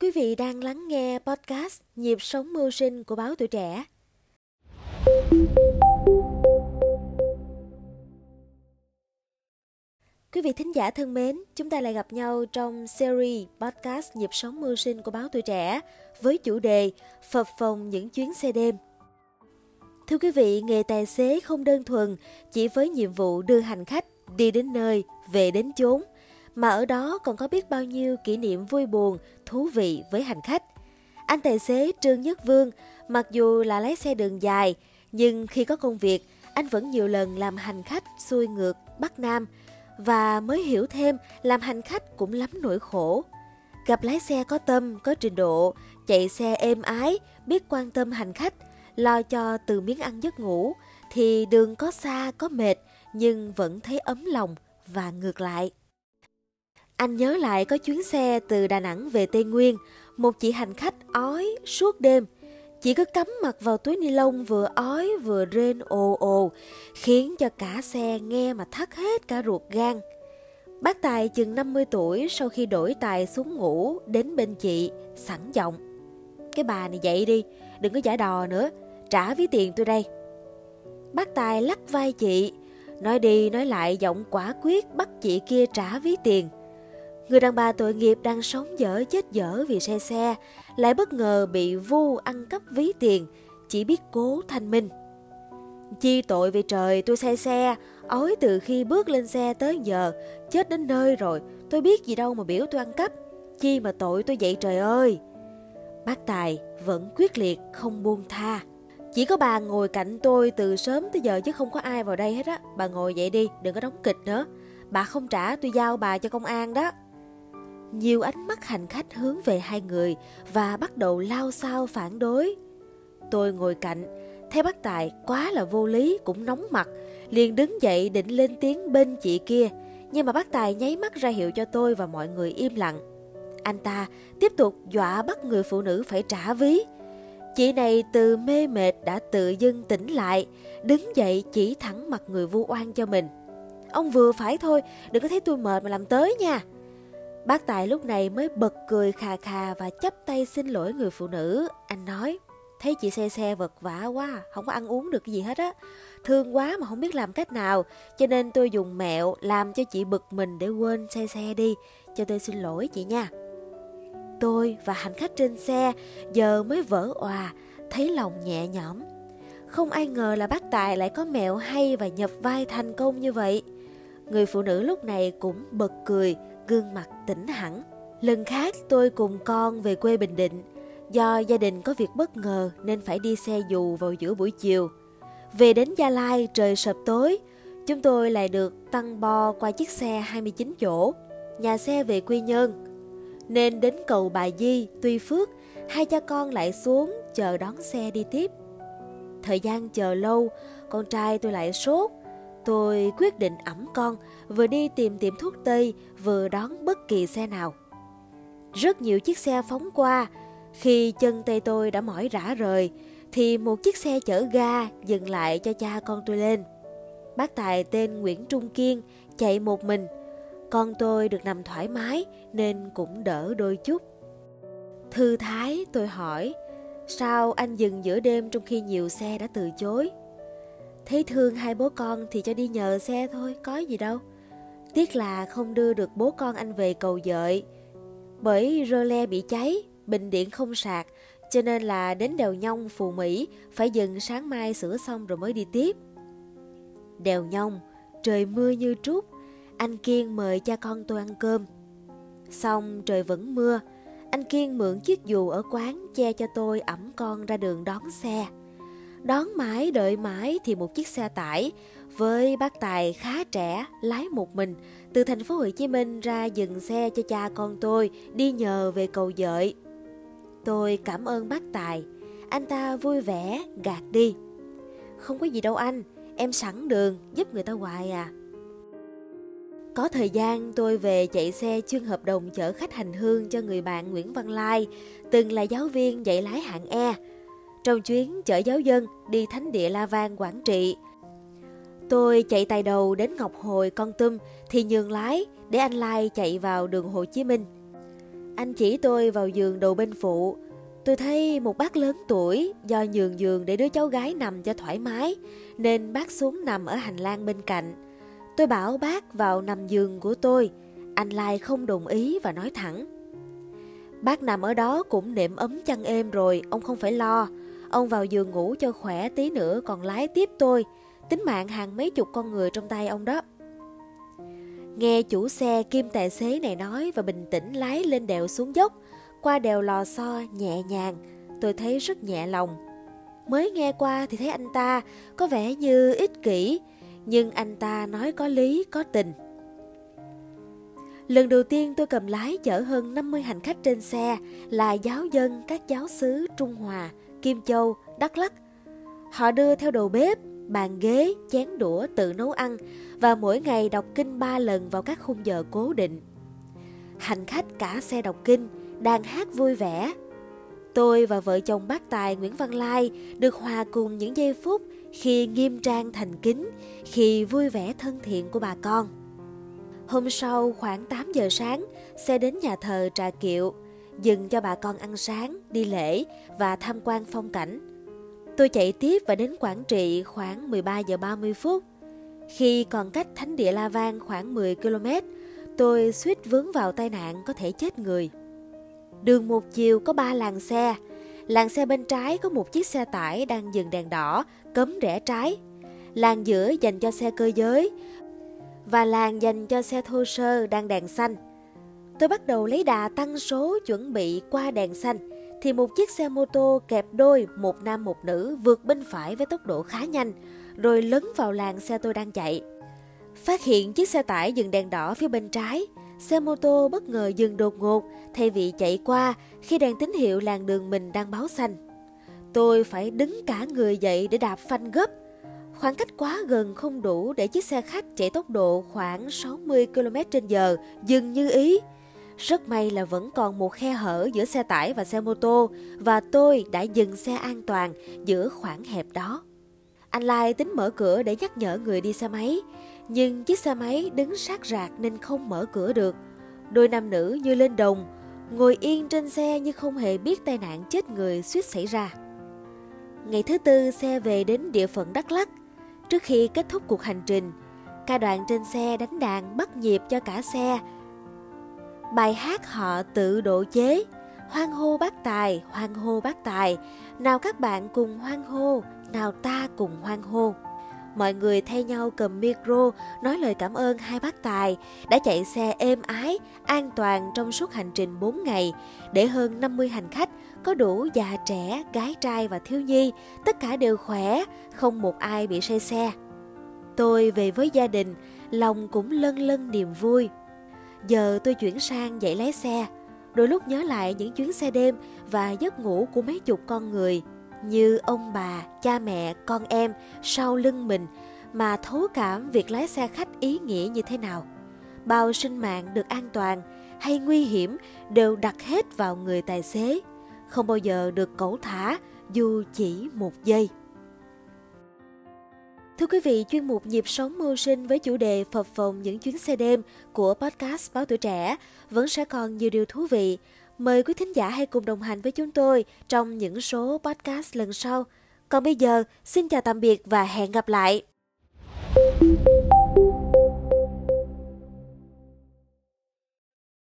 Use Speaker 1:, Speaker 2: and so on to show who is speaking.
Speaker 1: Quý vị đang lắng nghe podcast Nhịp sống mưu sinh của báo tuổi trẻ. Quý vị thính giả thân mến, chúng ta lại gặp nhau trong series podcast Nhịp sống mưu sinh của báo tuổi trẻ với chủ đề Phập phòng những chuyến xe đêm. Thưa quý vị, nghề tài xế không đơn thuần chỉ với nhiệm vụ đưa hành khách đi đến nơi, về đến chốn – mà ở đó còn có biết bao nhiêu kỷ niệm vui buồn, thú vị với hành khách. Anh tài xế Trương Nhất Vương, mặc dù là lái xe đường dài, nhưng khi có công việc, anh vẫn nhiều lần làm hành khách xuôi ngược Bắc Nam và mới hiểu thêm làm hành khách cũng lắm nỗi khổ. Gặp lái xe có tâm, có trình độ, chạy xe êm ái, biết quan tâm hành khách, lo cho từ miếng ăn giấc ngủ, thì đường có xa, có mệt, nhưng vẫn thấy ấm lòng và ngược lại. Anh nhớ lại có chuyến xe từ Đà Nẵng về Tây Nguyên, một chị hành khách ói suốt đêm. Chị cứ cắm mặt vào túi ni lông vừa ói vừa rên ồ ồ, khiến cho cả xe nghe mà thắt hết cả ruột gan. Bác Tài chừng 50 tuổi sau khi đổi tài xuống ngủ đến bên chị, sẵn giọng. Cái bà này dậy đi, đừng có giả đò nữa, trả ví tiền tôi đây. Bác Tài lắc vai chị, nói đi nói lại giọng quả quyết bắt chị kia trả ví tiền. Người đàn bà tội nghiệp đang sống dở chết dở vì xe xe, lại bất ngờ bị vu ăn cắp ví tiền, chỉ biết cố thanh minh. Chi tội vì trời tôi say xe, ói từ khi bước lên xe tới giờ, chết đến nơi rồi, tôi biết gì đâu mà biểu tôi ăn cắp. Chi mà tội tôi vậy trời ơi. Bác Tài vẫn quyết liệt không buông tha. Chỉ có bà ngồi cạnh tôi từ sớm tới giờ chứ không có ai vào đây hết á. Bà ngồi dậy đi, đừng có đóng kịch nữa. Bà không trả tôi giao bà cho công an đó. Nhiều ánh mắt hành khách hướng về hai người và bắt đầu lao sao phản đối. Tôi ngồi cạnh, thấy bác Tài quá là vô lý cũng nóng mặt, liền đứng dậy định lên tiếng bên chị kia, nhưng mà bác Tài nháy mắt ra hiệu cho tôi và mọi người im lặng. Anh ta tiếp tục dọa bắt người phụ nữ phải trả ví. Chị này từ mê mệt đã tự dưng tỉnh lại, đứng dậy chỉ thẳng mặt người vu oan cho mình. Ông vừa phải thôi, đừng có thấy tôi mệt mà làm tới nha. Bác Tài lúc này mới bật cười khà khà và chấp tay xin lỗi người phụ nữ. Anh nói, thấy chị xe xe vật vả quá, không có ăn uống được cái gì hết á. Thương quá mà không biết làm cách nào, cho nên tôi dùng mẹo làm cho chị bực mình để quên xe xe đi. Cho tôi xin lỗi chị nha. Tôi và hành khách trên xe giờ mới vỡ òa, thấy lòng nhẹ nhõm. Không ai ngờ là bác Tài lại có mẹo hay và nhập vai thành công như vậy. Người phụ nữ lúc này cũng bật cười, gương mặt tỉnh hẳn. Lần khác tôi cùng con về quê Bình Định, do gia đình có việc bất ngờ nên phải đi xe dù vào giữa buổi chiều. Về đến Gia Lai trời sập tối, chúng tôi lại được tăng bo qua chiếc xe 29 chỗ, nhà xe về Quy Nhơn. Nên đến cầu Bà Di, Tuy Phước, hai cha con lại xuống chờ đón xe đi tiếp. Thời gian chờ lâu, con trai tôi lại sốt, Tôi quyết định ẩm con, vừa đi tìm tiệm thuốc Tây, vừa đón bất kỳ xe nào. Rất nhiều chiếc xe phóng qua, khi chân tay tôi đã mỏi rã rời, thì một chiếc xe chở ga dừng lại cho cha con tôi lên. Bác Tài tên Nguyễn Trung Kiên chạy một mình, con tôi được nằm thoải mái nên cũng đỡ đôi chút. Thư thái tôi hỏi, sao anh dừng giữa đêm trong khi nhiều xe đã từ chối? Thấy thương hai bố con thì cho đi nhờ xe thôi, có gì đâu. Tiếc là không đưa được bố con anh về cầu dợi. Bởi rơ le bị cháy, bình điện không sạc, cho nên là đến đèo nhông phù Mỹ phải dừng sáng mai sửa xong rồi mới đi tiếp. Đèo nhông, trời mưa như trút, anh Kiên mời cha con tôi ăn cơm. Xong trời vẫn mưa, anh Kiên mượn chiếc dù ở quán che cho tôi ẩm con ra đường đón xe. Đón mãi đợi mãi thì một chiếc xe tải với bác Tài khá trẻ lái một mình từ thành phố Hồ Chí Minh ra dừng xe cho cha con tôi đi nhờ về cầu dợi. Tôi cảm ơn bác Tài, anh ta vui vẻ gạt đi. Không có gì đâu anh, em sẵn đường giúp người ta hoài à. Có thời gian tôi về chạy xe chuyên hợp đồng chở khách hành hương cho người bạn Nguyễn Văn Lai, từng là giáo viên dạy lái hạng E trong chuyến chở giáo dân đi thánh địa La Vang Quảng Trị. Tôi chạy tay đầu đến Ngọc Hồi Con Tum thì nhường lái để anh Lai chạy vào đường Hồ Chí Minh. Anh chỉ tôi vào giường đầu bên phụ. Tôi thấy một bác lớn tuổi do nhường giường để đứa cháu gái nằm cho thoải mái, nên bác xuống nằm ở hành lang bên cạnh. Tôi bảo bác vào nằm giường của tôi, anh Lai không đồng ý và nói thẳng. Bác nằm ở đó cũng nệm ấm chăn êm rồi, ông không phải lo. Ông vào giường ngủ cho khỏe tí nữa còn lái tiếp tôi. Tính mạng hàng mấy chục con người trong tay ông đó. Nghe chủ xe kim tài xế này nói và bình tĩnh lái lên đèo xuống dốc, qua đèo lò xo nhẹ nhàng, tôi thấy rất nhẹ lòng. Mới nghe qua thì thấy anh ta có vẻ như ích kỷ, nhưng anh ta nói có lý, có tình. Lần đầu tiên tôi cầm lái chở hơn 50 hành khách trên xe là giáo dân các giáo xứ Trung Hòa, Kim Châu, Đắk Lắk. Họ đưa theo đầu bếp, bàn ghế, chén đũa tự nấu ăn và mỗi ngày đọc kinh ba lần vào các khung giờ cố định. Hành khách cả xe đọc kinh, đang hát vui vẻ. Tôi và vợ chồng bác tài Nguyễn Văn Lai được hòa cùng những giây phút khi nghiêm trang thành kính, khi vui vẻ thân thiện của bà con. Hôm sau khoảng 8 giờ sáng, xe đến nhà thờ Trà Kiệu, dừng cho bà con ăn sáng, đi lễ và tham quan phong cảnh. Tôi chạy tiếp và đến Quảng Trị khoảng 13 giờ 30 phút. Khi còn cách Thánh địa La Vang khoảng 10 km, tôi suýt vướng vào tai nạn có thể chết người. Đường một chiều có ba làn xe. Làn xe bên trái có một chiếc xe tải đang dừng đèn đỏ, cấm rẽ trái. Làn giữa dành cho xe cơ giới và làn dành cho xe thô sơ đang đèn xanh. Tôi bắt đầu lấy đà tăng số chuẩn bị qua đèn xanh thì một chiếc xe mô tô kẹp đôi một nam một nữ vượt bên phải với tốc độ khá nhanh rồi lấn vào làn xe tôi đang chạy. Phát hiện chiếc xe tải dừng đèn đỏ phía bên trái, xe mô tô bất ngờ dừng đột ngột thay vì chạy qua khi đèn tín hiệu làn đường mình đang báo xanh. Tôi phải đứng cả người dậy để đạp phanh gấp. Khoảng cách quá gần không đủ để chiếc xe khách chạy tốc độ khoảng 60 km h dừng như ý. Rất may là vẫn còn một khe hở giữa xe tải và xe mô tô và tôi đã dừng xe an toàn giữa khoảng hẹp đó. Anh Lai tính mở cửa để nhắc nhở người đi xe máy, nhưng chiếc xe máy đứng sát rạc nên không mở cửa được. Đôi nam nữ như lên đồng, ngồi yên trên xe như không hề biết tai nạn chết người suýt xảy ra. Ngày thứ tư xe về đến địa phận Đắk Lắk. Trước khi kết thúc cuộc hành trình, ca đoàn trên xe đánh đàn bắt nhịp cho cả xe. Bài hát họ tự độ chế, hoan hô bác tài, hoan hô bác tài, nào các bạn cùng hoan hô, nào ta cùng hoan hô. Mọi người thay nhau cầm micro nói lời cảm ơn hai bác tài đã chạy xe êm ái, an toàn trong suốt hành trình 4 ngày để hơn 50 hành khách có đủ già trẻ, gái trai và thiếu nhi, tất cả đều khỏe, không một ai bị say xe. Tôi về với gia đình, lòng cũng lân lân niềm vui. Giờ tôi chuyển sang dạy lái xe, đôi lúc nhớ lại những chuyến xe đêm và giấc ngủ của mấy chục con người như ông bà, cha mẹ, con em sau lưng mình mà thấu cảm việc lái xe khách ý nghĩa như thế nào. Bao sinh mạng được an toàn hay nguy hiểm đều đặt hết vào người tài xế, không bao giờ được cẩu thả dù chỉ một giây. Thưa quý vị, chuyên mục Nhịp sống mưu sinh với chủ đề phập phồng những chuyến xe đêm của podcast Báo Tuổi Trẻ vẫn sẽ còn nhiều điều thú vị. Mời quý thính giả hãy cùng đồng hành với chúng tôi trong những số podcast lần sau. Còn bây giờ, xin chào tạm biệt và hẹn gặp lại.